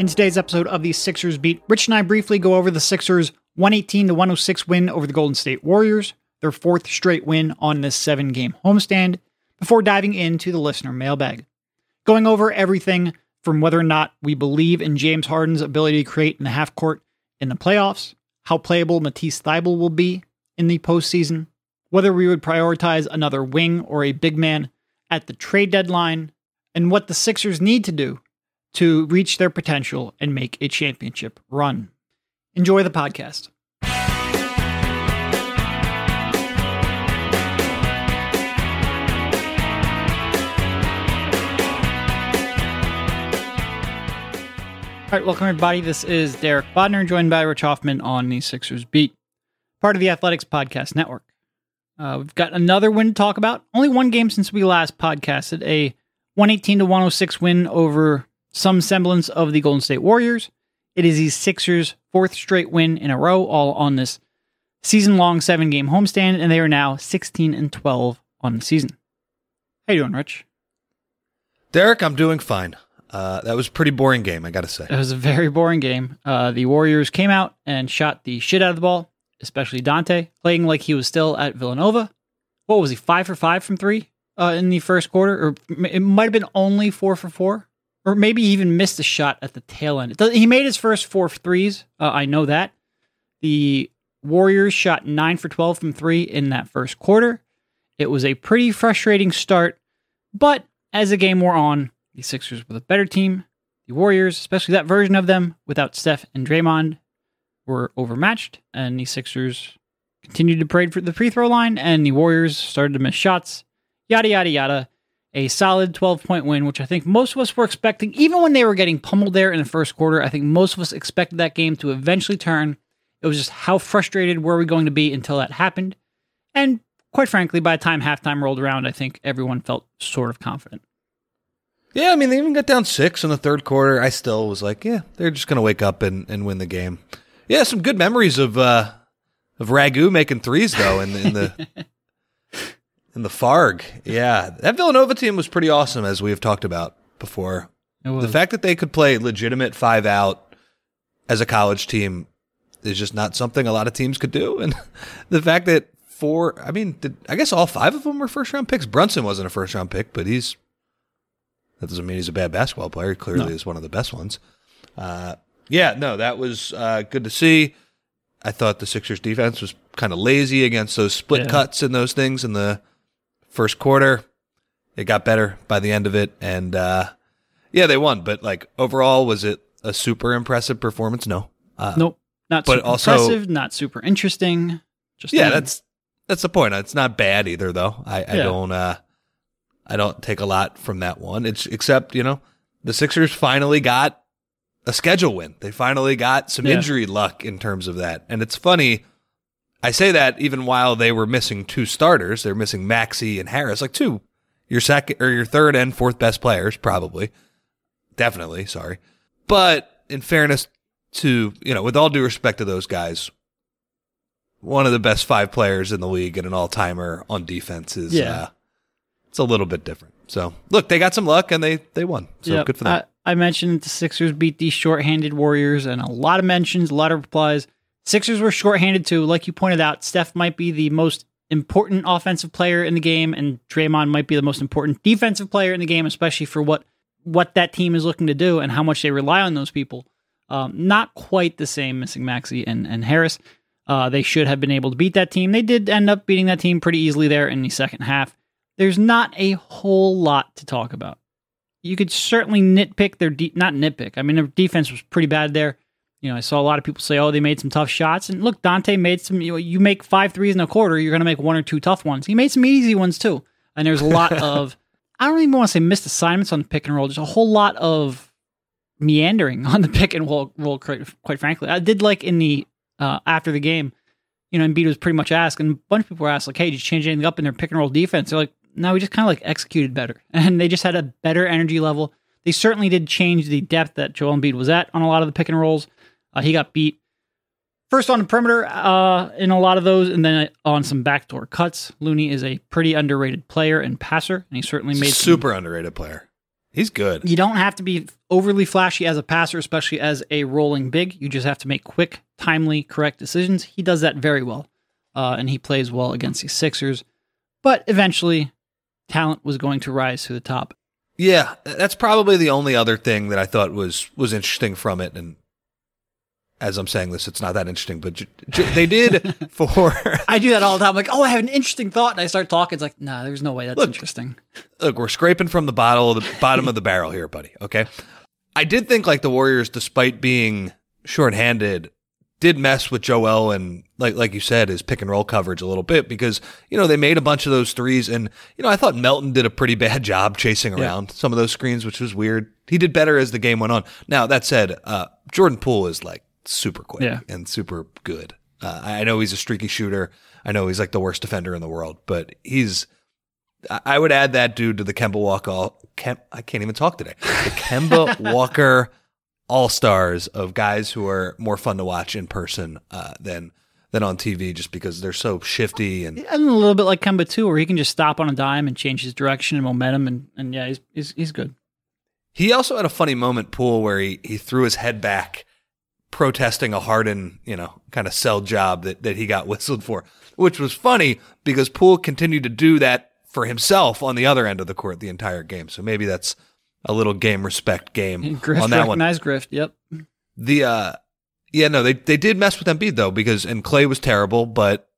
In today's episode of the Sixers Beat, Rich and I briefly go over the Sixers' 118 to 106 win over the Golden State Warriors, their fourth straight win on this seven game homestand, before diving into the listener mailbag. Going over everything from whether or not we believe in James Harden's ability to create in the half court in the playoffs, how playable Matisse Thybulle will be in the postseason, whether we would prioritize another wing or a big man at the trade deadline, and what the Sixers need to do to reach their potential and make a championship run. Enjoy the podcast. All right, welcome everybody. This is Derek Bodner, joined by Rich Hoffman on the Sixers Beat, part of the Athletics Podcast Network. Uh, we've got another win to talk about. Only one game since we last podcasted. A 118 to 106 win over some semblance of the Golden State Warriors. It is the Sixers' fourth straight win in a row, all on this season-long seven-game homestand, and they are now 16 and 12 on the season. How you doing, Rich? Derek, I'm doing fine. Uh, that was a pretty boring game, I got to say. It was a very boring game. Uh, the Warriors came out and shot the shit out of the ball, especially Donte, playing like he was still at Villanova. What was he, five for five from three uh, in the first quarter? Or it might have been only four for four, or maybe he even missed a shot at the tail end. He made his first four threes. Uh, I know that. The Warriors shot nine for 12 from three in that first quarter. It was a pretty frustrating start, but as the game wore on, the Sixers were the better team. The Warriors, especially that version of them without Steph and Draymond, were overmatched, and the Sixers continued to parade for the free throw line, and the Warriors started to miss shots. Yada, yada, yada. A solid 12 point win, which I think most of us were expecting, even when they were getting pummeled there in the first quarter. I think most of us expected that game to eventually turn. It was just how frustrated were we going to be until that happened. And quite frankly, by the time halftime rolled around, I think everyone felt sort of confident. Yeah, I mean, they even got down six in the third quarter. I still was like, yeah, they're just going to wake up and, and win the game. Yeah, some good memories of uh, of Ragu making threes though in the in the, in the Farg. Yeah, that Villanova team was pretty awesome, as we have talked about before. The fact that they could play legitimate five out as a college team is just not something a lot of teams could do, and the fact that four, I mean, did, I guess all five of them were first round picks. Brunson wasn't a first round pick, but he's that doesn't mean he's a bad basketball player. He clearly No. is one of the best ones. Uh, yeah, no, that was uh, good to see. I thought the Sixers defense was kind of lazy against those split Yeah. cuts and those things in the first quarter. It got better by the end of it, and uh, yeah, they won. But like overall, was it a super impressive performance? No. Uh, Nope. Not But super also- impressive, not super interesting. Just yeah, that's that's the point. It's not bad either, though. I, I Yeah. don't uh, I don't take a lot from that one. It's except you know the Sixers finally got a schedule win. They finally got some Yeah. injury luck in terms of that, and it's funny. I say that even while they were missing two starters, they're missing Maxey and Harris, like two your second or your third and fourth best players, probably, definitely. Sorry, but in fairness to you know, with all due respect to those guys, one of the best five players in the league and an all timer on defense is Yeah. uh, it's a little bit different. So look, they got some luck and they they won. So Yep. good for them. I, mentioned that the Sixers beat these shorthanded Warriors, and a lot of mentions, a lot of replies. Sixers were shorthanded too. Like you pointed out, Steph might be the most important offensive player in the game, and Draymond might be the most important defensive player in the game, especially for what what that team is looking to do and how much they rely on those people. Um, not quite the same missing Maxey and, and Harris. Uh, they should have been able to beat that team. They did end up beating that team pretty easily there in the second half. There's not a whole lot to talk about you could certainly nitpick their de- not nitpick. I mean, their defense was pretty bad there. You know, I saw a lot of people say, "Oh, they made some tough shots." And look, Donte made some. You, know, you make five threes in a quarter, you're going to make one or two tough ones. He made some easy ones too. And there's a lot of I don't even want to say missed assignments on the pick and roll. Just a whole lot of meandering on the pick and roll. roll quite, quite frankly, I did like in the uh, after the game. You know, Embiid was pretty much asked, and a bunch of people were asked, like, "Hey, did you change anything up in their pick and roll defense?" They're like, "No, we just kind of like executed better, and they just had a better energy level." They certainly did change the depth that Joel Embiid was at on a lot of the pick and rolls. Uh, he got beat first on the perimeter uh, in a lot of those, and then on some backdoor cuts. Looney is a pretty underrated player and passer, and he certainly made some- Super underrated player. He's good. you don't have to be overly flashy as a passer, especially as a rolling big. You just have to make quick, timely, correct decisions. He does that very well, uh, and he plays well against the Sixers. But eventually, talent was going to rise to the top. Yeah, that's probably the only other thing that I thought was was interesting from it. And as I'm saying this, it's not that interesting, but j- j- they did for I do that all the time. I'm like, oh, I have an interesting thought, and I start talking. It's like, nah, there's no way that's Look, interesting. look, we're scraping from the bottle the bottom of the barrel here, buddy. Okay. I did think like the Warriors, despite being shorthanded, did mess with Joel and like like you said, his pick and roll coverage a little bit because, you know, they made a bunch of those threes and you know, I thought Melton did a pretty bad job chasing Yeah. around some of those screens, which was weird. He did better as the game went on. Now that said, uh Jordan Poole is like super quick Yeah. and super good. Uh, I know he's a streaky shooter. I know he's like the worst defender in the world, but he's I I would add that dude to the Kemba Walker. Kem, I can't even talk today. The Kemba Walker All Stars of guys who are more fun to watch in person uh, than than on TV, just because they're so shifty and And a little bit like Kemba too, where he can just stop on a dime and change his direction and momentum, and, and yeah, he's, he's he's good. He also had a funny moment, Poole where he, he threw his head back, protesting a Harden, you know, kind of sell job that, that he got whistled for, which was funny because Poole continued to do that for himself on the other end of the court the entire game. So maybe that's a little game respect game Grift on that one. recognized Grift. Yep. The uh yeah, no, they they did mess with Embiid though because and Klay was terrible, but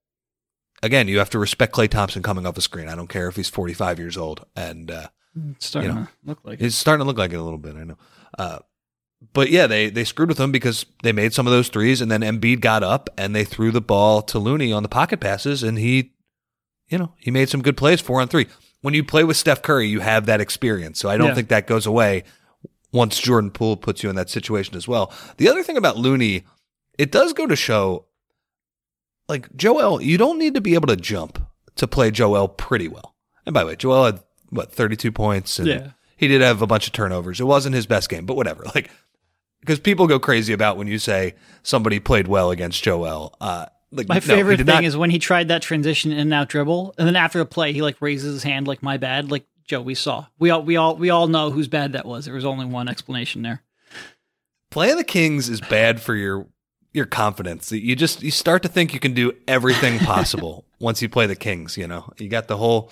again, you have to respect Klay Thompson coming off the screen. I don't care if he's 45 years old and uh It's starting You know, to look like it. it's starting to look like it a little bit, I know. Uh but yeah, they they screwed with him because they made some of those threes and then Embiid got up and they threw the ball to Looney on the pocket passes and he you know, he made some good plays 4 on 3. When you play with Steph Curry, you have that experience. So I don't Yeah. think that goes away once Jordan Poole puts you in that situation as well. The other thing about Looney, it does go to show like Joel, you don't need to be able to jump to play Joel pretty well. And by the way, Joel had what 32 points and Yeah. he did have a bunch of turnovers. It wasn't his best game, but whatever. Like because people go crazy about when you say somebody played well against Joel. Uh like My no, favorite thing not- is when he tried that transition in and out dribble, and then after the play, he like raises his hand like my bad. Like Joe, we saw. We all we all we all know whose bad that was. There was only one explanation there. playing the Kings is bad for your your confidence. You just you start to think you can do everything possible once you play the Kings. You know, you got the whole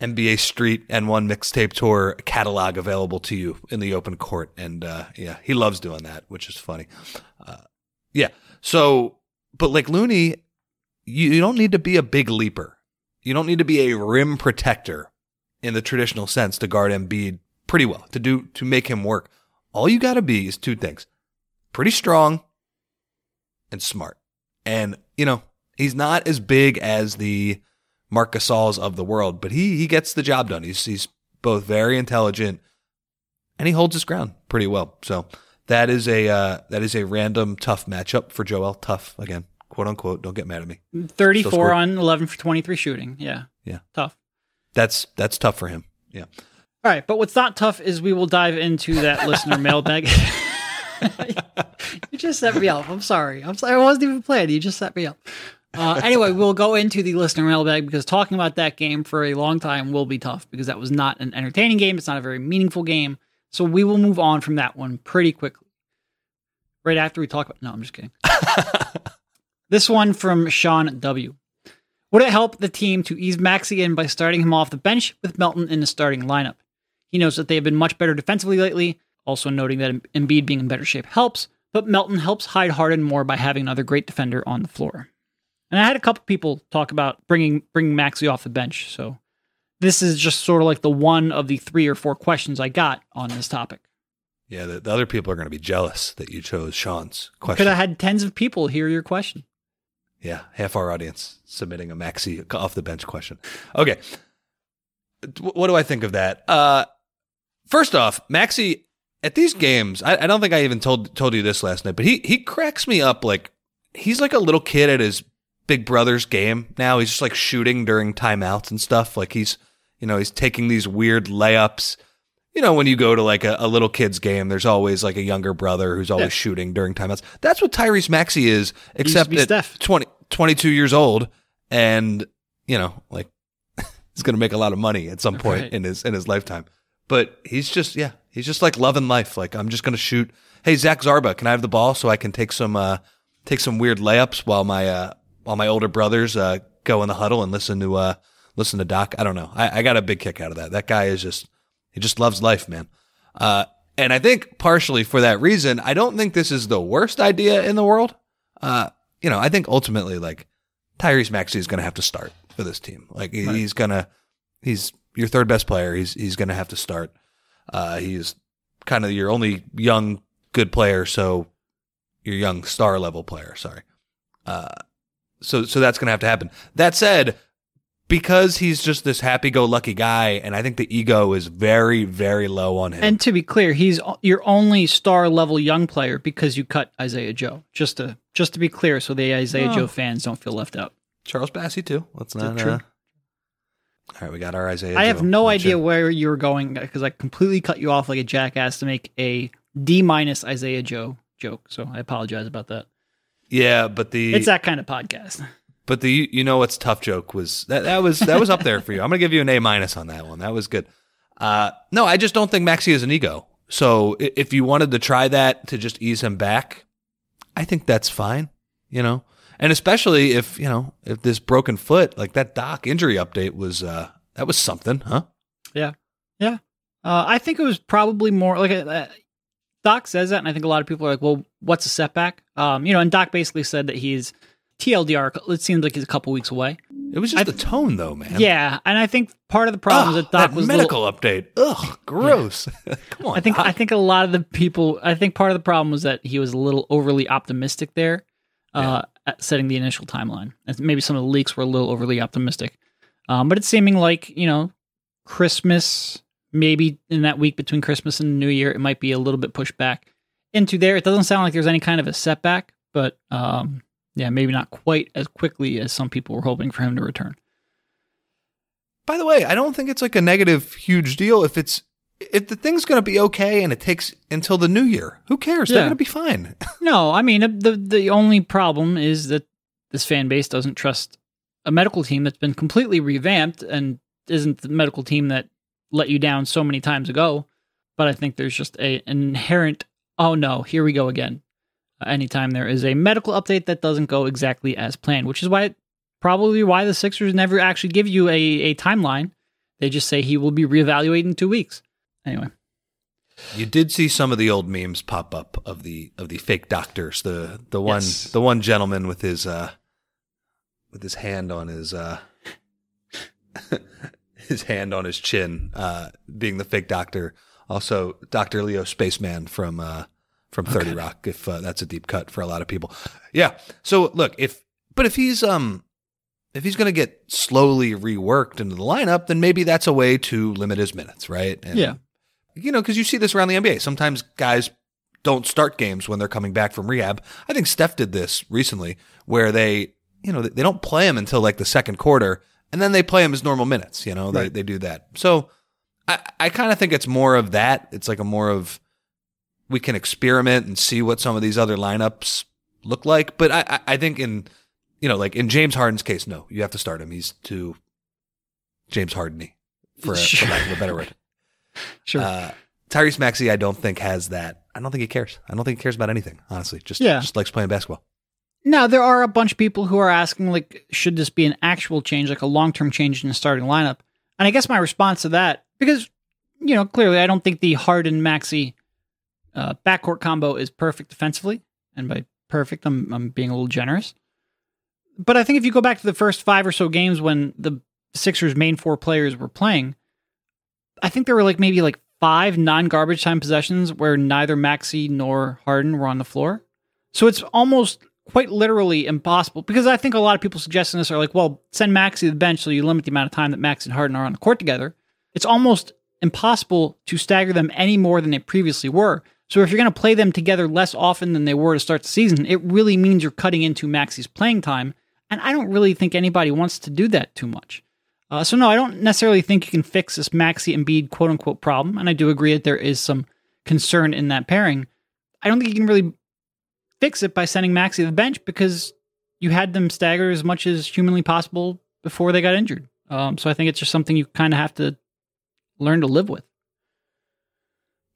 NBA Street AND1 mixtape tour catalog available to you in the open court, and uh, yeah, he loves doing that, which is funny. Uh, yeah, so but like Looney, you, you don't need to be a big leaper. You don't need to be a rim protector in the traditional sense to guard Embiid pretty well to do to make him work. All you got to be is two things: pretty strong and smart. And you know, he's not as big as the Marc Gasols of the world, but he he gets the job done. He's he's both very intelligent and he holds his ground pretty well. So that is a uh, that is a random tough matchup for Joel. Tough again, quote unquote. Don't get mad at me. Thirty four on eleven for twenty three shooting. Yeah, Yeah, tough. that's that's tough for him. Yeah. All right, but what's not tough is we will dive into that listener mailbag. you just set me up. I'm sorry. I'm sorry. I wasn't even playing. You just set me up. Uh, anyway, we'll go into the listener mailbag because talking about that game for a long time will be tough because that was not an entertaining game. It's not a very meaningful game. So we will move on from that one pretty quickly. Right after we talk about. No, I'm just kidding. this one from Sean W. Would it help the team to ease Maxey in by starting him off the bench with Melton in the starting lineup? He knows that they have been much better defensively lately, also noting that Embiid being in better shape helps, but Melton helps hide Harden more by having another great defender on the floor. And I had a couple people talk about bringing bringing Maxey off the bench, so this is just sort of like the one of the three or four questions I got on this topic. Yeah, the, the other people are going to be jealous that you chose Sean's question. Could have had tens of people hear your question. Yeah, half our audience submitting a Maxey off the bench question. Okay. what do I think of that? Uh, first off, Maxey at these games, I, I don't think I even told told you this last night, but he he cracks me up like he's like a little kid at his big brother's game now. He's just like shooting during timeouts and stuff. Like he's you know he's taking these weird layups. You know, when you go to like a, a little kid's game, there's always like a younger brother who's always Yeah. shooting during timeouts. That's what Tyrese Maxey is, except at Steph. 20, 22 years old, and you know, like he's going to make a lot of money at some point Right. in his in his lifetime. But he's just yeah, he's just like loving life. Like I'm just going to shoot. Hey Zach Zarba, can I have the ball so I can take some uh take some weird layups while my uh while my older brothers uh go in the huddle and listen to uh listen to Doc. I don't know. I, I got a big kick out of that. That guy is just he just loves life, man. Uh and I think partially for that reason, I don't think this is the worst idea in the world. Uh, you know, I think ultimately, like Tyrese Maxey is going to have to start for this team. Like he- he's gonna, he's your third best player. He's he's going to have to start. Uh, he's kind of your only young good player, so your young star level player. Sorry. Uh, so so that's going to have to happen. That said, because he's just this happy go lucky guy, and I think the ego is very very low on him. And to be clear, he's your only star level young player because you cut Isaiah Joe. Just to just to be clear, so the Isaiah Oh. Joe fans don't feel left out. Charles Bassey too. Let's not. true? Uh, all right, we got our Isaiah. I have no Not idea sure. where you were going because I completely cut you off like a jackass to make a D minus Isaiah Joe joke. So I apologize about that. Yeah, but the It's that kind of podcast. But the you know what's tough joke was that that was that was up there for you. I'm gonna give you an A minus on that one. That was good. Uh, no, I just don't think Maxey is an ego. So if you wanted to try that to just ease him back, I think that's fine. You know, and especially if you know if this broken foot, like that Doc injury update was uh that was something, huh? Yeah, yeah. Uh, I think it was probably more like uh, Doc says that, and I think a lot of people are like, "Well, what's a setback?" Um, you know, and Doc basically said that he's TLDR. It seems like he's a couple weeks away. It was just the tone, though, man. Yeah, and I think part of the problem is that Doc that was a little- medical update. Ugh, gross. Come on. I think Doc. I think a lot of the people. I think part of the problem was that he was a little overly optimistic there, uh, at setting the initial timeline. And maybe some of the leaks were a little overly optimistic. Um, but it's seeming like you know, Christmas maybe in that week between Christmas and New Year, it might be a little bit pushed back into there. It doesn't sound like there's any kind of a setback, but um, yeah, maybe not quite as quickly as some people were hoping for him to return. By the way, I don't think it's like a negative huge deal if it's if the thing's going to be okay and it takes until the new year. Who cares? They're going to be fine. No, I mean the the only problem is that this fan base doesn't trust a medical team that's been completely revamped and isn't the medical team that let you down so many times ago. But I think there's just a an inherent oh no, here we go again. Anytime there is a medical update that doesn't go exactly as planned, which is why probably why the Sixers never actually give you a, a timeline. They just say he will be reevaluated in two weeks. Anyway. You did see some of the old memes pop up of the of the fake doctors. The the one Yes. the one gentleman with his uh with his hand on his uh his hand on his chin, uh being the fake doctor. Also Dr. Leo Spaceman from uh from 30 Rock if uh, that's a deep cut for a lot of people. Yeah. So look, if but if he's um if he's going to get slowly reworked into the lineup, then maybe that's a way to limit his minutes, right? And Yeah. you know, because you see this around the NBA. Sometimes guys don't start games when they're coming back from rehab. I think Steph did this recently, where they, you know, they don't play him until like the second quarter, and then they play him as normal minutes. You know, they they do that. So I I kind of think it's more of that. It's like a more of we can experiment and see what some of these other lineups look like. But I I, think in you know like in James Harden's case, no, you have to start him. He's too James Hardeny, for, a, Sure. for lack of a better word. Sure. Uh, Tyrese Maxey, I don't think has that. I don't think he cares. I don't think he cares about anything. Honestly, just Yeah. just likes playing basketball. Now there are a bunch of people who are asking, like, should this be an actual change, like a long-term change in the starting lineup? And I guess my response to that, because you know, clearly, I don't think the Harden Maxey uh, backcourt combo is perfect defensively, and by perfect, I'm I'm being a little generous. But I think if you go back to the first five or so games when the Sixers' main four players were playing, I think there were like maybe like five non-garbage time possessions where neither Maxey nor Harden were on the floor. So it's almost quite literally impossible because I think a lot of people suggesting this are like, well, send Maxey to the bench so you limit the amount of time that Max and Harden are on the court together. it's almost impossible to stagger them any more than they previously were. So if you're going to play them together less often than they were to start the season, it really means you're cutting into Maxey's playing time. And I don't really think anybody wants to do that too much. Uh, so no, I don't necessarily think you can fix this Maxey Embiid quote unquote problem. And I do agree that there is some concern in that pairing. I don't think you can really fix it by sending Maxey to the bench because you had them stagger as much as humanly possible before they got injured. Um, so I think it's just something you kind of have to learn to live with.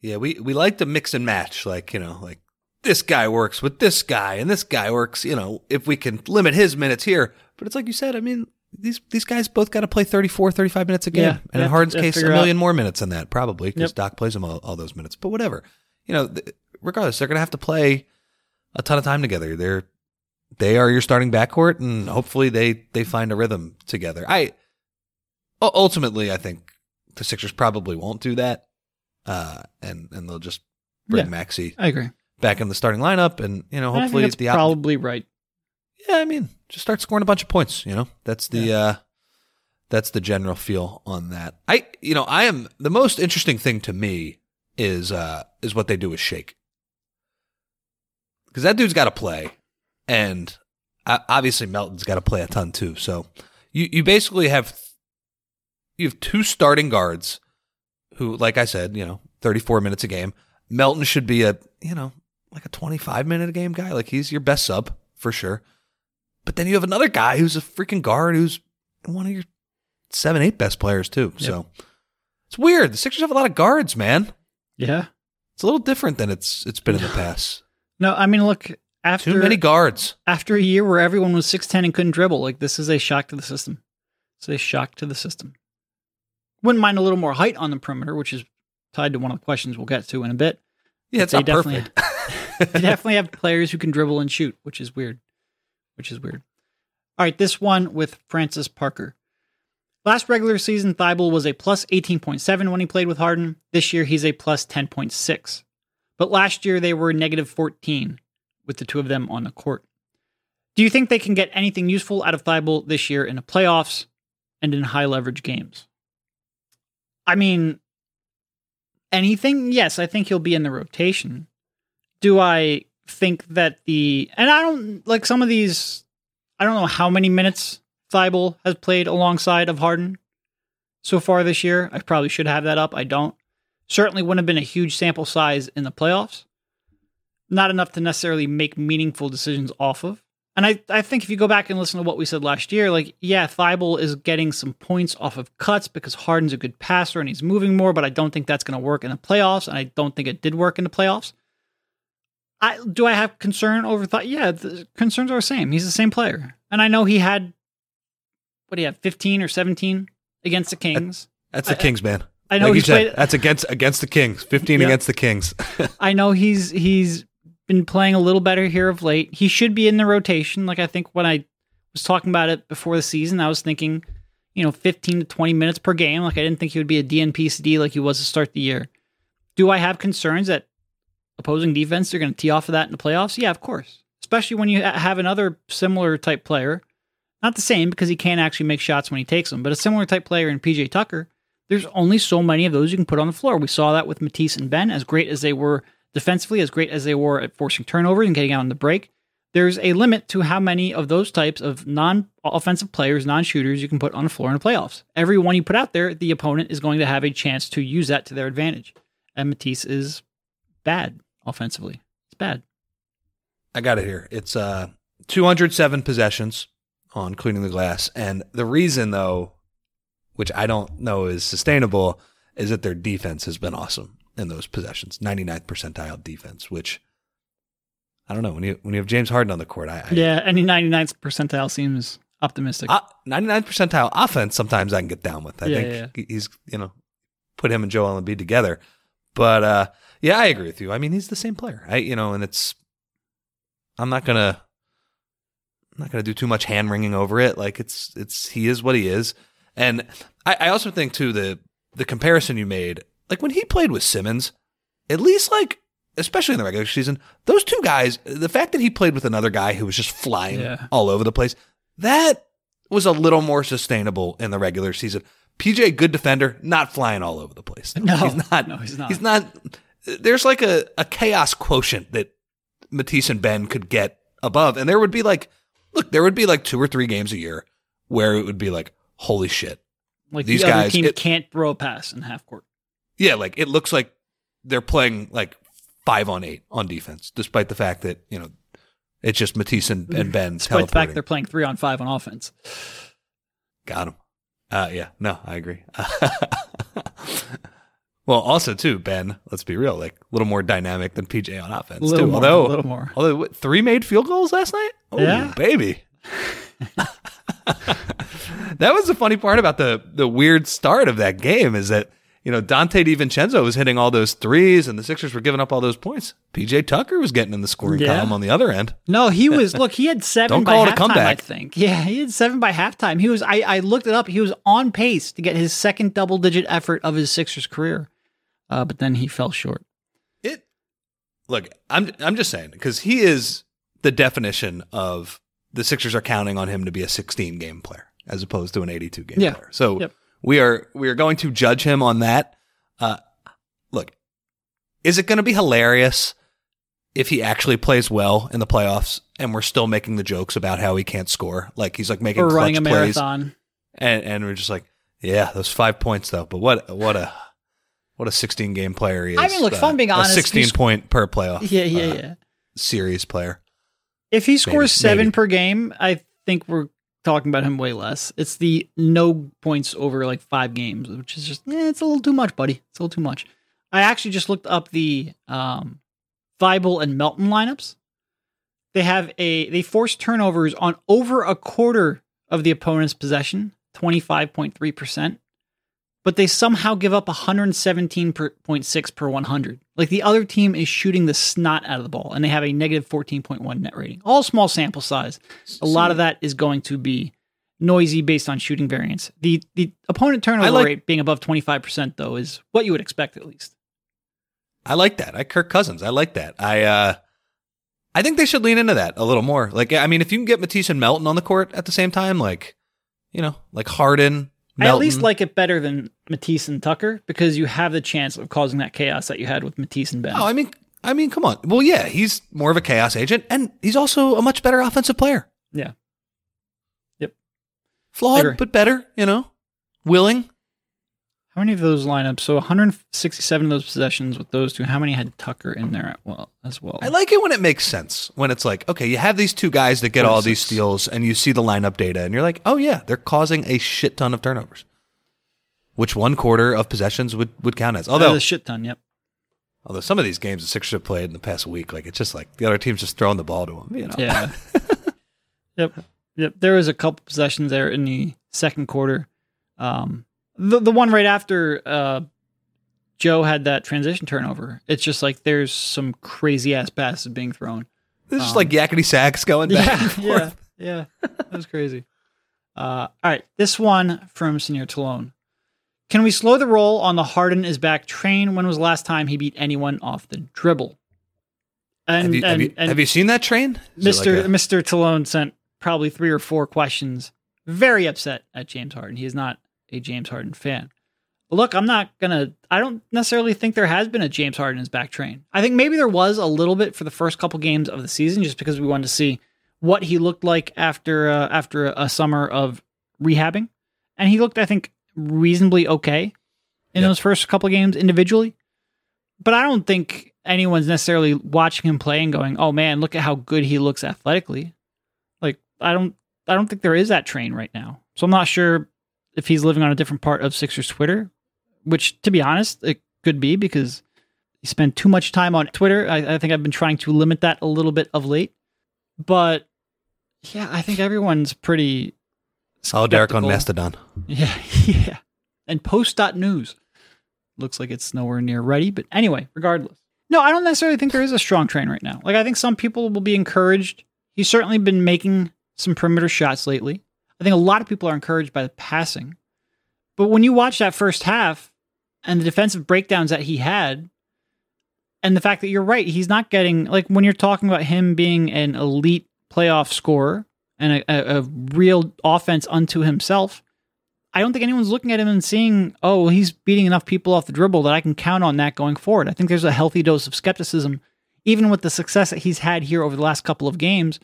Yeah, we we like to mix and match, like you know, like this guy works with this guy, and this guy works. You know, if we can limit his minutes here, but it's like you said. I mean, these these guys both got to play 34, 35 minutes a game, Yeah, and in Harden's case, a million more minutes than that, probably because Yep. Doc plays them all, all those minutes. But whatever, you know, th- regardless, they're gonna have to play a ton of time together. They're they are your starting backcourt, and hopefully they they find a rhythm together. I ultimately, I think the Sixers probably won't do that, uh, and and they'll just bring Yeah. Maxey I agree. back in the starting lineup, and you know, And I think hopefully that's the op- probably right. yeah, I mean, just start scoring a bunch of points. You know, that's the uh, that's the general feel on that. I, you know, I am the most interesting thing to me is uh is what they do with Shake because that dude's got to play, and obviously Melton's got to play a ton too. So you you basically have you have two starting guards who, like I said, you know, thirty four minutes a game. Melton should be a you know like a twenty five minute a game guy. Like he's your best sub for sure. But then you have another guy who's a freaking guard who's one of your seven, eight best players too. So it's weird. The Sixers have a lot of guards, man. Yeah. It's a little different than it's it's been in the past. No, I mean, look, after Too many guards. after a year where everyone was 6'10 and couldn't dribble, like this is a shock to the system. It's a shock to the system. Wouldn't mind a little more height on the perimeter, which is tied to one of the questions we'll get to in a bit. Yeah, it's They not definitely- perfect. they definitely have players who can dribble and shoot, which is weird. Which is weird. All right, this one with Francis Parker. Last regular season, Thybulle was a plus 18.7 when he played with Harden. This year, he's a plus 10.6. But last year, they were negative 14 with the two of them on the court. Do you think they can get anything useful out of Thybulle this year in the playoffs and in high leverage games? I mean, anything? Yes, I think he'll be in the rotation do I think that the and I don't like some of these I don't know how many minutes Thybulle has played alongside of Harden so far this year. I probably should have that up. I don't. Certainly wouldn't have been a huge sample size in the playoffs. Not enough to necessarily make meaningful decisions off of. And I, I think if you go back and listen to what we said last year, like, yeah, Thybulle is getting some points off of cuts because Harden's a good passer and he's moving more, but I don't think that's going to work in the playoffs. And I don't think it did work in the playoffs. I do I have concern over thought? Yeah, the concerns are the same. He's the same player, and I know he had what do you have, fifteen or seventeen against the Kings. That's the Kings, man. I know like he's said, played- that's against against the Kings. Fifteen Yeah. against the Kings. I know he's he's been playing a little better here of late. He should be in the rotation. Like I think when I was talking about it before the season, I was thinking, you know, fifteen to twenty minutes per game. Like I didn't think he would be a DNP CD like he was to start the year. Do I have concerns that opposing defense are going to tee off of that in the playoffs? Yeah, of course. Especially when you have another similar type player, not the same because he can't actually make shots when he takes them, but a similar type player in PJ Tucker. There's only so many of those you can put on the floor. We saw that with Matisse and Ben, as great as they were defensively, as great as they were at forcing turnovers and getting out on the break. There's a limit to how many of those types of non-offensive players, non-shooters, you can put on the floor in the playoffs. Every one you put out there, the opponent is going to have a chance to use that to their advantage. And Matisse is bad offensively. It's bad. I got it here. It's uh 207 possessions on cleaning the glass. And the reason though, which I don't know is sustainable, is that their defense has been awesome in those possessions. 99th percentile defense, which I don't know. When you when you have James Harden on the court, I, I Yeah, any 99th percentile seems optimistic. uh, 99th percentile offense sometimes I can get down with. I Yeah, think yeah, he's you know put him and Joel Embiid together. But uh yeah, I agree with you. I mean, he's the same player. I you know, and it's I'm not gonna I'm not gonna do too much hand wringing over it. Like it's it's he is what he is. And I, I also think too the the comparison you made, like when he played with Simmons, at least like especially in the regular season, those two guys, the fact that he played with another guy who was just flying Yeah. all over the place, that was a little more sustainable in the regular season. PJ, good defender, not flying all over the place. No, he's not. no, he's not. He's not. There's like a, a chaos quotient that Matisse and Ben could get above, and there would be like, look, there would be like two or three games a year where it would be like, holy shit, Like These the other guys, team it- can't throw a pass in half court. Yeah, like it looks like they're playing like five on eight on defense, despite the fact that you know it's just Matisse and, and Ben Despite the fact they're playing three on five on offense. Got him. Uh, yeah, no, I agree. well, also too, Ben. Let's be real, like a little more dynamic than PJ on offense A little too. more, although, a little more. although what, three made field goals last night. Oh, Yeah. baby. that was the funny part about the the weird start of that game is that you know Donte DiVincenzo was hitting all those threes and the Sixers were giving up all those points. PJ Tucker was getting in the scoring Yeah. column on the other end. No, he was. Look, he had 7 Don't by call it a halftime. comeback. I think. Yeah, he had seven by halftime. He was. I, I looked it up. He was on pace to get his second double digit effort of his Sixers career, uh, but then he fell short. It look, I'm I'm just saying because he is the definition of the Sixers are counting on him to be a 16 game player as opposed to an 82 game Yeah. player. So Yep. We are we are going to judge him on that. Uh, look, is it going to be hilarious if he actually plays well in the playoffs and we're still making the jokes about how he can't score? Like he's like making Or clutch running a plays, marathon. and and we're just like, yeah, those five points though. But what what a what a 16 game player he is. I mean, look, if Uh, I'm being a honest, 16 point per playoff. Yeah, yeah, uh, yeah. series player. If he scores maybe, seven maybe. per game, I think we're talking about him way less. It's the no points over like five games, which is just eh, it's a little too much, buddy. It's a little too much. I actually just looked up the um Thybulle and Melton lineups. They have a they force turnovers on over a quarter of the opponent's possession, twenty five point three percent. But they somehow give up 117.6 per 100. Like the other team is shooting the snot out of the ball, and they have a negative 14.1 net rating. All small sample size. A lot of that is going to be noisy based on shooting variance. The the opponent turnover like- rate being above 25% though is what you would expect at least. I like that. I Kirk Cousins. I like that. I uh I think they should lean into that a little more. Like I mean, if you can get Matisse and Melton on the court at the same time, like you know, like Harden, I at least like it better than Matisse and Tucker because you have the chance of causing that chaos that you had with Matisse and Ben. Oh, I mean, I mean, come on. Well, yeah, he's more of a chaos agent, and he's also a much better offensive player. yeah. Yep. Flawed, but better. You know, willing. How many of those lineups? So 167 of those possessions with those two. How many had Tucker in there at well as well? I like it when it makes sense. When it's like, okay, you have these two guys that get all these steals, and you see the lineup data, and you're like, oh yeah, they're causing a shit ton of turnovers. Which one quarter of possessions would, would count as? Although Although, a shit ton. Yep. although some of these games the Sixers have played in the past week, like it's just like the other team's just throwing the ball to them. You know, Yeah. yep. Yep. There was a couple possessions there in the second quarter. Um, the the one right after uh, Joe had that transition turnover. It's just like there's some crazy ass passes being thrown. this just Um, like Yakety Sax going back Yeah, and forth. yeah, yeah. That was crazy. Uh, all right, this one from Senor Talone. Can we slow the roll on the Harden is back train? When was the last time he beat anyone off the dribble? And Have you, have, you, and have you seen that train? Is Mr. like a- Mr. Talone sent probably three or four questions. Very upset at James Harden. He is not a James Harden fan. Look, I'm not gonna. I don't necessarily think there has been a James Harden's back train. I think maybe there was a little bit for the first couple games of the season, just because we wanted to see what he looked like after uh, after a, a summer of rehabbing, and he looked, I think, reasonably okay in Yep. those first couple games individually. But I don't think anyone's necessarily watching him play and going, "Oh man, look at how good he looks athletically." Like I don't, I don't think there is that train right now. So I'm not sure if he's living on a different part of Sixers Twitter, which, to be honest, it could be because he spent too much time on Twitter. I, I think I've been trying to limit that a little bit of late. But yeah, I think everyone's pretty. Oh, Derek on. Mastodon. Yeah, yeah. And post.news looks like it's nowhere near ready. But anyway, regardless. No, I don't necessarily think there is a strong train right now. Like, I think some people will be encouraged. He's certainly been making some perimeter shots lately. I think a lot of people are encouraged by the passing. But when you watch that first half and the defensive breakdowns that he had, and the fact that you're right, he's not getting, like, when you're talking about him being an elite playoff scorer and a, a, a real offense unto himself, I don't think anyone's looking at him and seeing, oh, he's beating enough people off the dribble that I can count on that going forward. I think there's a healthy dose of skepticism, even with the success that he's had here over the last couple of games.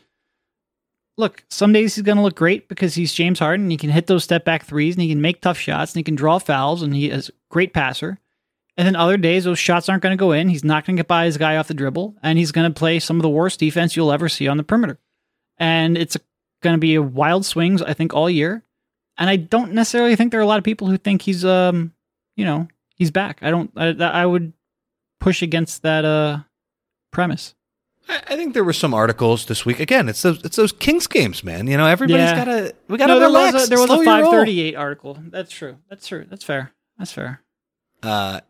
Look, some days he's going to look great because he's James Harden. And he can hit those step back threes and he can make tough shots and he can draw fouls and he is a great passer. And then other days, those shots aren't going to go in. He's not going to get by his guy off the dribble, and he's going to play some of the worst defense you'll ever see on the perimeter. And it's going to be wild swings, I think, all year. And I don't necessarily think there are a lot of people who think he's, um, you know, he's back. I don't. I, I would push against that uh premise. I, I think there were some articles this week. Again, it's those it's those Kings games, man. You know, everybody's Yeah. got to we got to No, there relax. was a, there was slow a five thirty eight article. That's true. That's true. That's fair. That's fair. Uh,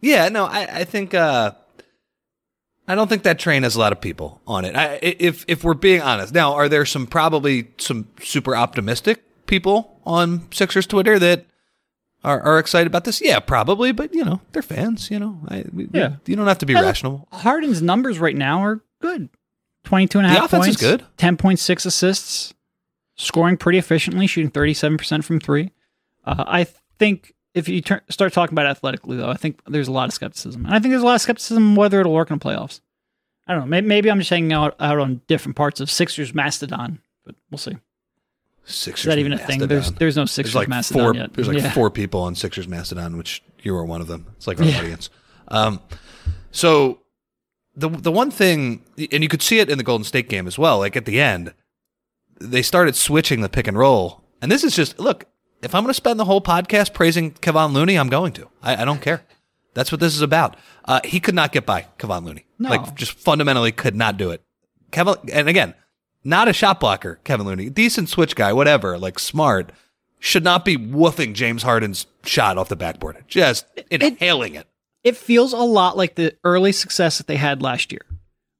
yeah, no, I, I think uh, I don't think that train has a lot of people on it. I, if if we're being honest, now are there some probably some super optimistic people on Sixers Twitter that are, are excited about this? Yeah, probably, but you know they're fans. You know, I, we, we- Yeah. you don't have to be And rational. Harden's numbers right now are good. 22 and a The half offense is points, good. 10.6 assists, scoring pretty efficiently, shooting 37% from three. Uh, I think if you turn, start talking about athletically, though, I think there's a lot of skepticism. And I think there's a lot of skepticism whether it'll work in the playoffs. I don't know. Maybe, maybe I'm just hanging out, out on different parts of Sixers Mastodon, but we'll see. Sixers Is that even a thing? There's there's no There's Sixers like Mastodon four. yet. There's like Yeah. four people on Sixers Mastodon, which you are one of them. It's like our Yeah. audience. Um, so the the one thing, and you could see it in the Golden State game as well. Like at the end, they started switching the pick and roll, and this is just look. If I'm going to spend the whole podcast praising Kevon Looney, I'm going to. I, I don't care. That's what this is about. Uh, he could not get by Kevon Looney. No. Like just fundamentally could not do it. Kevin, and again, not a shot blocker, Kevin Looney, decent switch guy, whatever, like smart, should not be woofing James Harden's shot off the backboard, just inhaling it. it feels a lot like the early success that they had last year,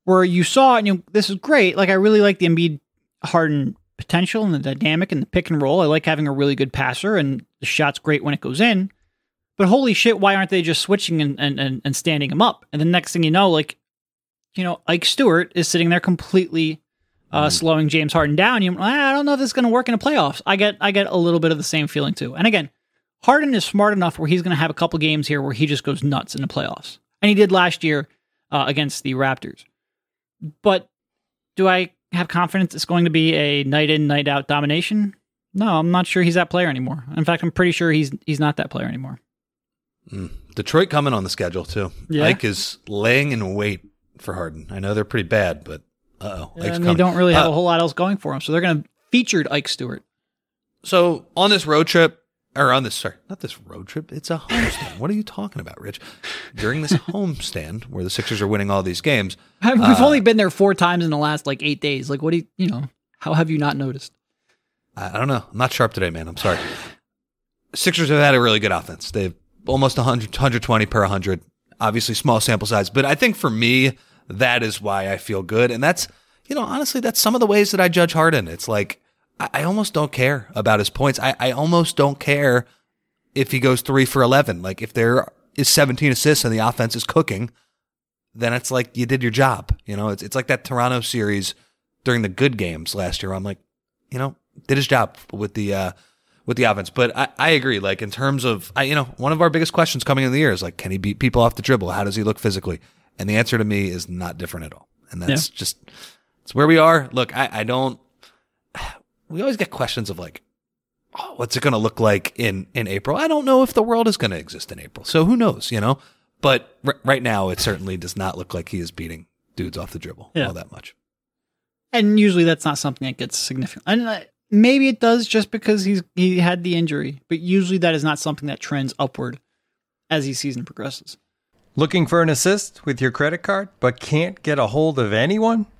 where you saw and you this is great. Like I really like the Embiid Harden potential and the dynamic and the pick and roll. I like having a really good passer and the shot's great when it goes in. But holy shit, why aren't they just switching and, and, and, and standing him up? And the next thing you know, like, you know, Ike Stewart is sitting there completely uh, slowing James Harden down. You, I don't know if this is going to work in the playoffs. I get, I get a little bit of the same feeling too. And again, Harden is smart enough where he's going to have a couple games here where he just goes nuts in the playoffs, and he did last year uh, against the Raptors. But do I have confidence it's going to be a night in, night out domination? No, I'm not sure he's that player anymore. In fact, I'm pretty sure he's he's not that player anymore. Detroit coming on the schedule too. Yeah. Ike is laying in wait for Harden. I know they're pretty bad, but uh oh, and they don't really Uh, have a whole lot else going for them, so they're going to featured Ike Stewart. So on this road trip, or on this, sorry, not this road trip, it's a homestand. what are you talking about, Rich? During this homestand where the Sixers are winning all these games, We've Uh, only been there four times in the last like eight days. Like, what do you, you know? How have you not noticed? I I don't know. I'm not sharp today, man. I'm sorry. Sixers have had a really good offense. They've almost 100, 120 per 100. Obviously, small sample size, but I think for me, that is why I feel good. And that's, you know, honestly, that's some of the ways that I judge Harden. It's like, I, I almost don't care about his points. I, I almost don't care if he goes three for 11. Like, if there is 17 assists and the offense is cooking, then it's like you did your job. You know, it's, it's like that Toronto series during the good games last year. I'm like, you know, did his job with the uh, with the offense. But I, I agree. Like in terms of, I, you know, one of our biggest questions coming in the year is like, can he beat people off the dribble? How does he look physically? And the answer to me is not different at all. And that's just it's where we are. Look, I, I don't. We always get questions of like, oh, what's it going to look like in in April? I don't know if the world is going to exist in April. So who knows? You know. But r- right now, it certainly does not look like he is beating dudes off the dribble Yeah. all that much. And usually that's not something that gets significant. And uh, maybe it does just because he's he had the injury, but usually that is not something that trends upward as the season progresses. Looking for an assist with your credit card, but can't get a hold of anyone?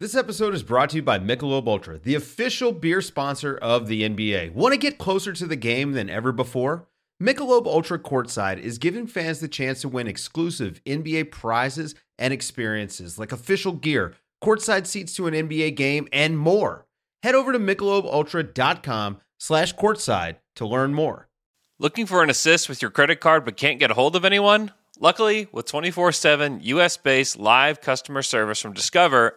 This episode is brought to you by Michelob Ultra, the official beer sponsor of the NBA. Want to get closer to the game than ever before? Michelob Ultra Courtside is giving fans the chance to win exclusive NBA prizes and experiences like official gear, courtside seats to an NBA game, and more. Head over to michelobultra.com slash courtside to learn more. Looking for an assist with your credit card but can't get a hold of anyone? Luckily, with 24 7 US based live customer service from Discover,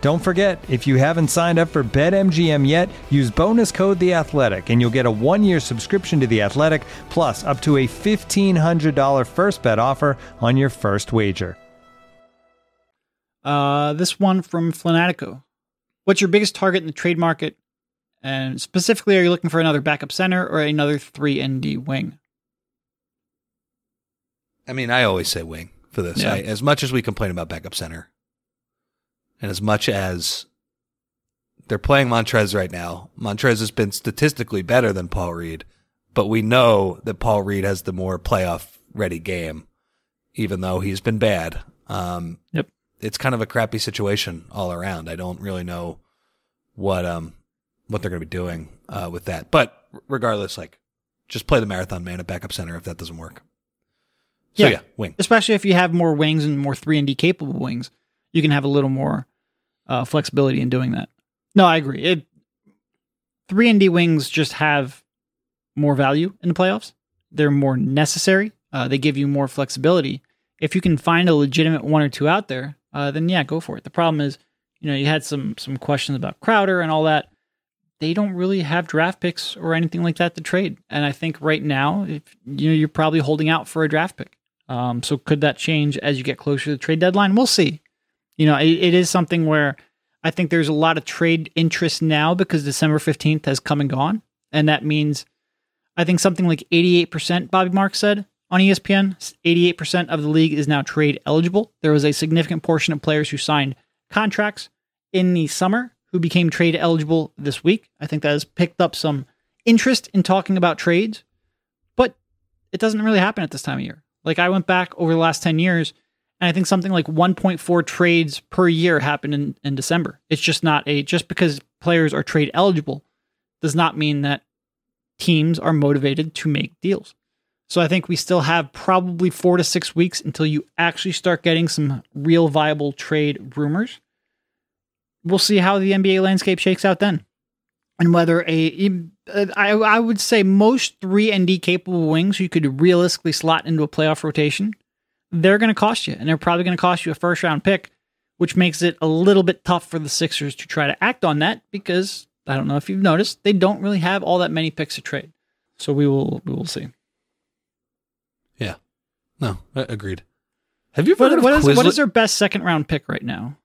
Don't forget, if you haven't signed up for BetMGM yet, use bonus code The Athletic, and you'll get a one-year subscription to The Athletic, plus up to a fifteen hundred dollar first bet offer on your first wager. Uh, this one from Flanatico. What's your biggest target in the trade market? And specifically, are you looking for another backup center or another 3 ND wing? I mean, I always say wing for this. Yeah. I, as much as we complain about backup center, and as much as they're playing Montrezl right now, Montrezl has been statistically better than Paul Reed, but we know that Paul Reed has the more playoff ready game, even though he's been bad. Um, Yep. It's kind of a crappy situation all around. I don't really know what um what they're going to be doing uh, with that, but regardless, like just play the marathon man at backup center if that doesn't work. So Yeah. yeah, wing. Especially if you have more wings and more three and D capable wings, you can have a little more uh, flexibility in doing that. No, I agree. It 3 ND wings just have more value in the playoffs. They're more necessary. Uh, they give you more flexibility. If you can find a legitimate one or two out there, uh, then yeah, go for it. The problem is, you know, you had some some questions about Crowder and all that. They don't really have draft picks or anything like that to trade. And I think right now, if you know, you're probably holding out for a draft pick. Um, so could that change as you get closer to the trade deadline? We'll see. You know, it, it is something where I think there's a lot of trade interest now because December 15th has come and gone. And that means I think something like 88%, Bobby Marks said on ESPN, 88% of the league is now trade eligible. There was a significant portion of players who signed contracts in the summer who became trade eligible this week. I think that has picked up some interest in talking about trades, but it doesn't really happen at this time of year. Like I went back over the last 10 years and I think something like 1.4 trades per year happen in, in December. It's just not a, just because players are trade eligible does not mean that teams are motivated to make deals. So I think we still have probably four to six weeks until you actually start getting some real viable trade rumors. We'll see how the NBA landscape shakes out then. And whether a, I, I would say most three ND capable wings you could realistically slot into a playoff rotation, they're going to cost you. And they're probably going to cost you a first round pick, which makes it a little bit tough for the Sixers to try to act on that because I don't know if you've noticed, they don't really have all that many picks to trade. So we will we will see. Yeah. No, agreed. Have you ever heard What, of what is Quizlet? is their best second round pick right now?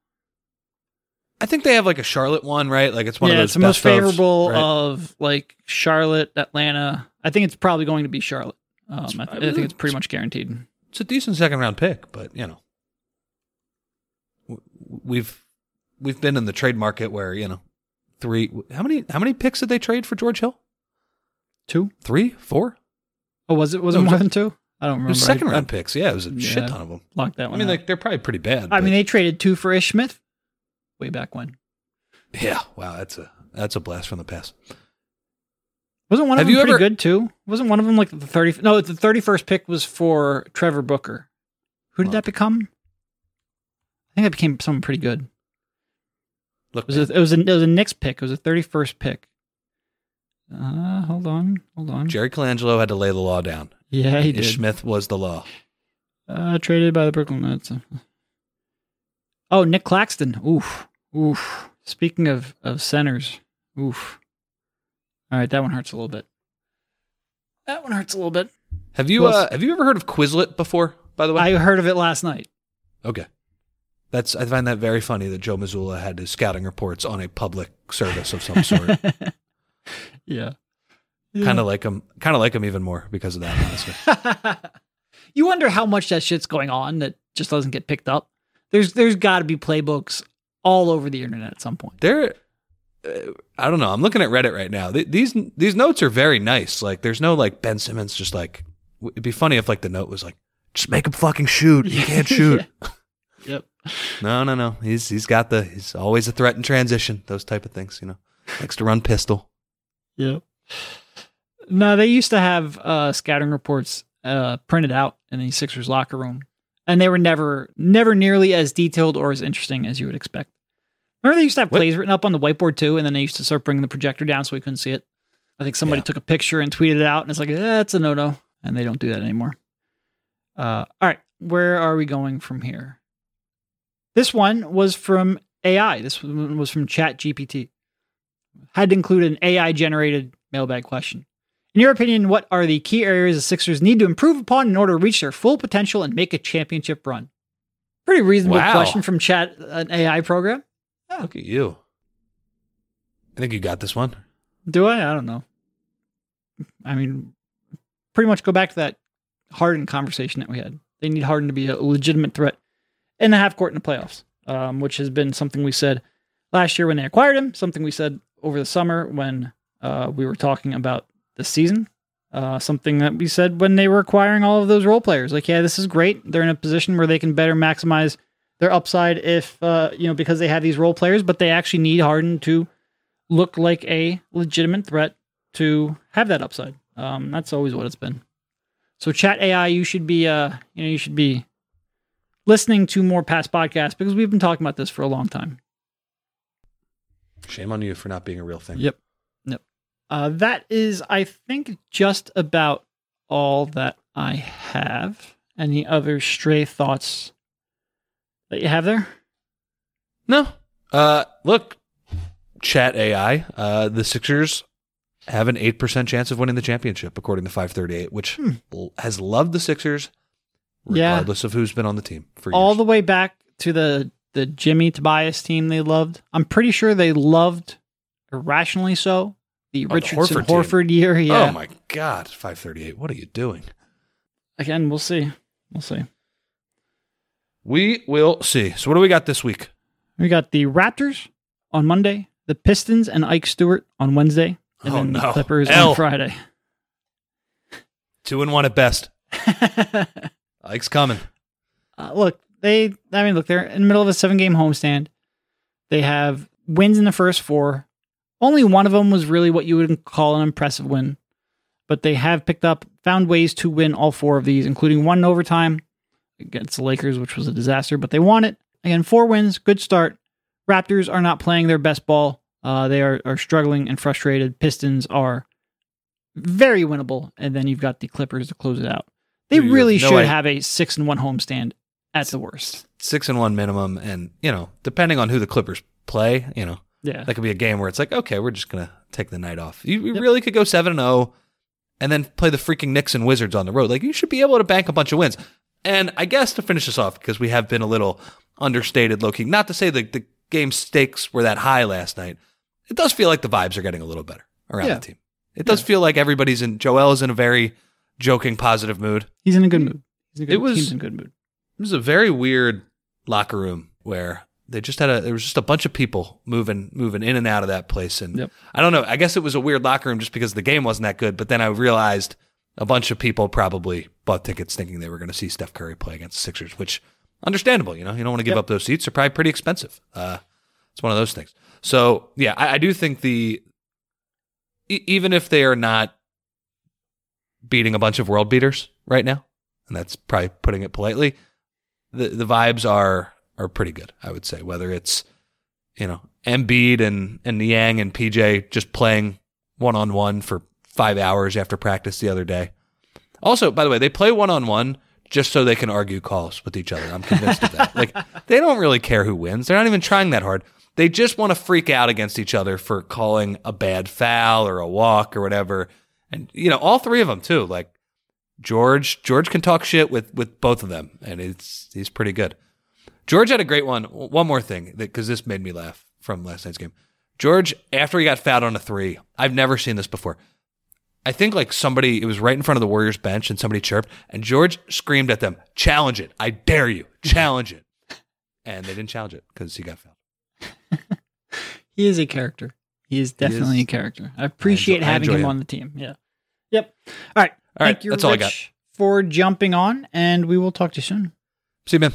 I think they have like a Charlotte one, right? Like it's one yeah, of those it's the most best ofs, favorable right? of like Charlotte, Atlanta. I think it's probably going to be Charlotte. Um, I, th- I think it's pretty much guaranteed. It's a decent second round pick, but you know, we've we've been in the trade market where you know three. How many how many picks did they trade for George Hill? Two? Three, four? Oh, was it was it it more was- than two? I don't remember. second I, round picks. Yeah, it was a yeah. shit ton of them. I locked that I mean, like they're probably pretty bad. I mean, they traded two for Ish Smith. way back when. Yeah, wow, that's a that's a blast from the past. Wasn't one Have of them you pretty ever- good too? Wasn't one of them like the thirty? No, the thirty-first pick was for Trevor Booker. Who did that become? I think that became someone pretty good. Look, It was a, it was a it was a Knicks pick. It was a thirty-first pick. Uh, hold on, hold on. Jerry Colangelo had to lay the law down. Yeah, he did. Smith was the law. Uh, traded by the Brooklyn Nets. Oh, Nic Claxton. Oof, oof. Speaking of of centers, oof. All right, that one hurts a little bit. That one hurts a little bit. Have you uh, have you ever heard of Quizlet before? By the way, I heard of it last night. okay. That's I find that very funny that Joe Mazzulla had his scouting reports on a public service of some sort. Yeah. kind of like him, kind of like him even more because of that. Honestly, you wonder how much that shit's going on that just doesn't get picked up. There's there's got to be playbooks all over the internet at some point. there. Uh, I don't know. I'm looking at Reddit right now. Th- these these notes are very nice. Like, there's no like Ben Simmons. Just like it'd be funny if like the note was like, just make him fucking shoot. He can't shoot. Yep. No, no, no. He's he's got the he's always a threat in transition. Those type of things, you know. Likes to run pistol. Yep. No, they used to have uh, scouting reports uh, printed out in the Sixers locker room, and they were never never nearly as detailed or as interesting as you would expect. Remember, they used to have What? plays written up on the whiteboard too, and then they used to start bringing the projector down so we couldn't see it. I think somebody Yeah. took a picture and tweeted it out, and it's like, eh, that's a no no, and they don't do that anymore. Uh, all right, where are we going from here? This one was from AI. This one was from Chat GPT. Had to include an AI generated mailbag question. In your opinion, what are the key areas the Sixers need to improve upon in order to reach their full potential and make a championship run? Pretty reasonable Wow. question from Chat, an AI program. Look at you. I think you got this one. Do I? I don't know. I mean, pretty much go back to that Harden conversation that we had. They need Harden to be a legitimate threat in the half court in the playoffs, um, which has been something we said last year when they acquired him, something we said over the summer when uh, we were talking about the season, uh, something that we said when they were acquiring all of those role players. Like, yeah, this is great. They're in a position where they can better maximize their upside if, uh, you know, because they have these role players, but they actually need Harden to look like a legitimate threat to have that upside. Um, that's always what it's been. So chat AI, you should be uh, you know, you should be listening to more past podcasts because we've been talking about this for a long time. Shame on you for not being a real thing. Yep. Yep. Uh, that is, I think, just about all that I have. Any other stray thoughts that you have there? No. Uh, look, chat AI. Uh, the Sixers have an eight percent chance of winning the championship, according to five thirty eight, which l- has loved the Sixers, Yeah. regardless of who's been on the team for all years. the way back to the the Jimmy Tobias team they loved. I'm pretty sure they loved irrationally so the Oh, the Richardson Horford. Horford year. Yeah. Oh my God, five thirty eight. What are you doing? Again, we'll see. We'll see. We will see. So, what do we got this week? We got the Raptors on Monday, the Pistons and Ike Stewart on Wednesday, and Oh, then the. Clippers L. on Friday. Two and one at best. Ike's coming. Uh, look, they. I mean, look, they're in the middle of a seven-game homestand. They have wins in the first four. Only one of them was really what you would call an impressive win, but they have picked up, found ways to win all four of these, including one in overtime against the Lakers, which was a disaster, but they won it. Again, four wins, good start. Raptors are not playing their best ball. Uh, they are, are struggling and frustrated. Pistons are very winnable, and then you've got the Clippers to close it out. They really no should idea. have a six and one homestand at the worst. Six and one minimum, and you know, depending on who the Clippers play, you know, Yeah. that could be a game where it's like, okay, we're just gonna take the night off. You, you really could go seven and zero, and then play the freaking Knicks and Wizards on the road. Like you should be able to bank a bunch of wins. And I guess to finish this off, because we have been a little understated, key. Not to say the the game stakes were that high last night. It does feel like the vibes are getting a little better around Yeah. the team. It does feel like everybody's in. Joel is in a very joking, positive mood. He's in a good mood. He's a good, It was- team's in a good mood. It was a very weird locker room where they just had a there was just a bunch of people moving moving in and out of that place and Yep. I don't know I guess it was a weird locker room just because the game wasn't that good but then I realized a bunch of people probably bought tickets thinking they were going to see Steph Curry play against the Sixers which understandable you know you don't want to give Yep. up those seats they're probably pretty expensive uh It's one of those things. So yeah, I, I do think the e- even if they are not beating a bunch of world beaters right now, and that's probably putting it politely, the the vibes are are pretty good. I would say whether it's you know Embiid and and Niang and PJ just playing one on one for five hours after practice the other day. Also, by the way, they play one on one just so they can argue calls with each other. I'm convinced of that. Like they don't really care who wins. They're not even trying that hard. They just want to freak out against each other for calling a bad foul or a walk or whatever. And you know, all three of them too. Like George, George can talk shit with with both of them, and it's he's pretty good. George had a great one. One more thing, because this made me laugh from last night's game. George, after he got fouled on a three, I've never seen this before. I think like somebody, it was right in front of the Warriors bench and somebody chirped, and George screamed at them, Challenge it. I dare you. Challenge it. And they didn't challenge it because he got fouled. He is a character. He is definitely is. a character. I appreciate I having enjoy him him. on the team. Yeah. Yep. All right. All right, Thank you, that's all I Rich, for jumping on, and we will talk to you soon. See you, man.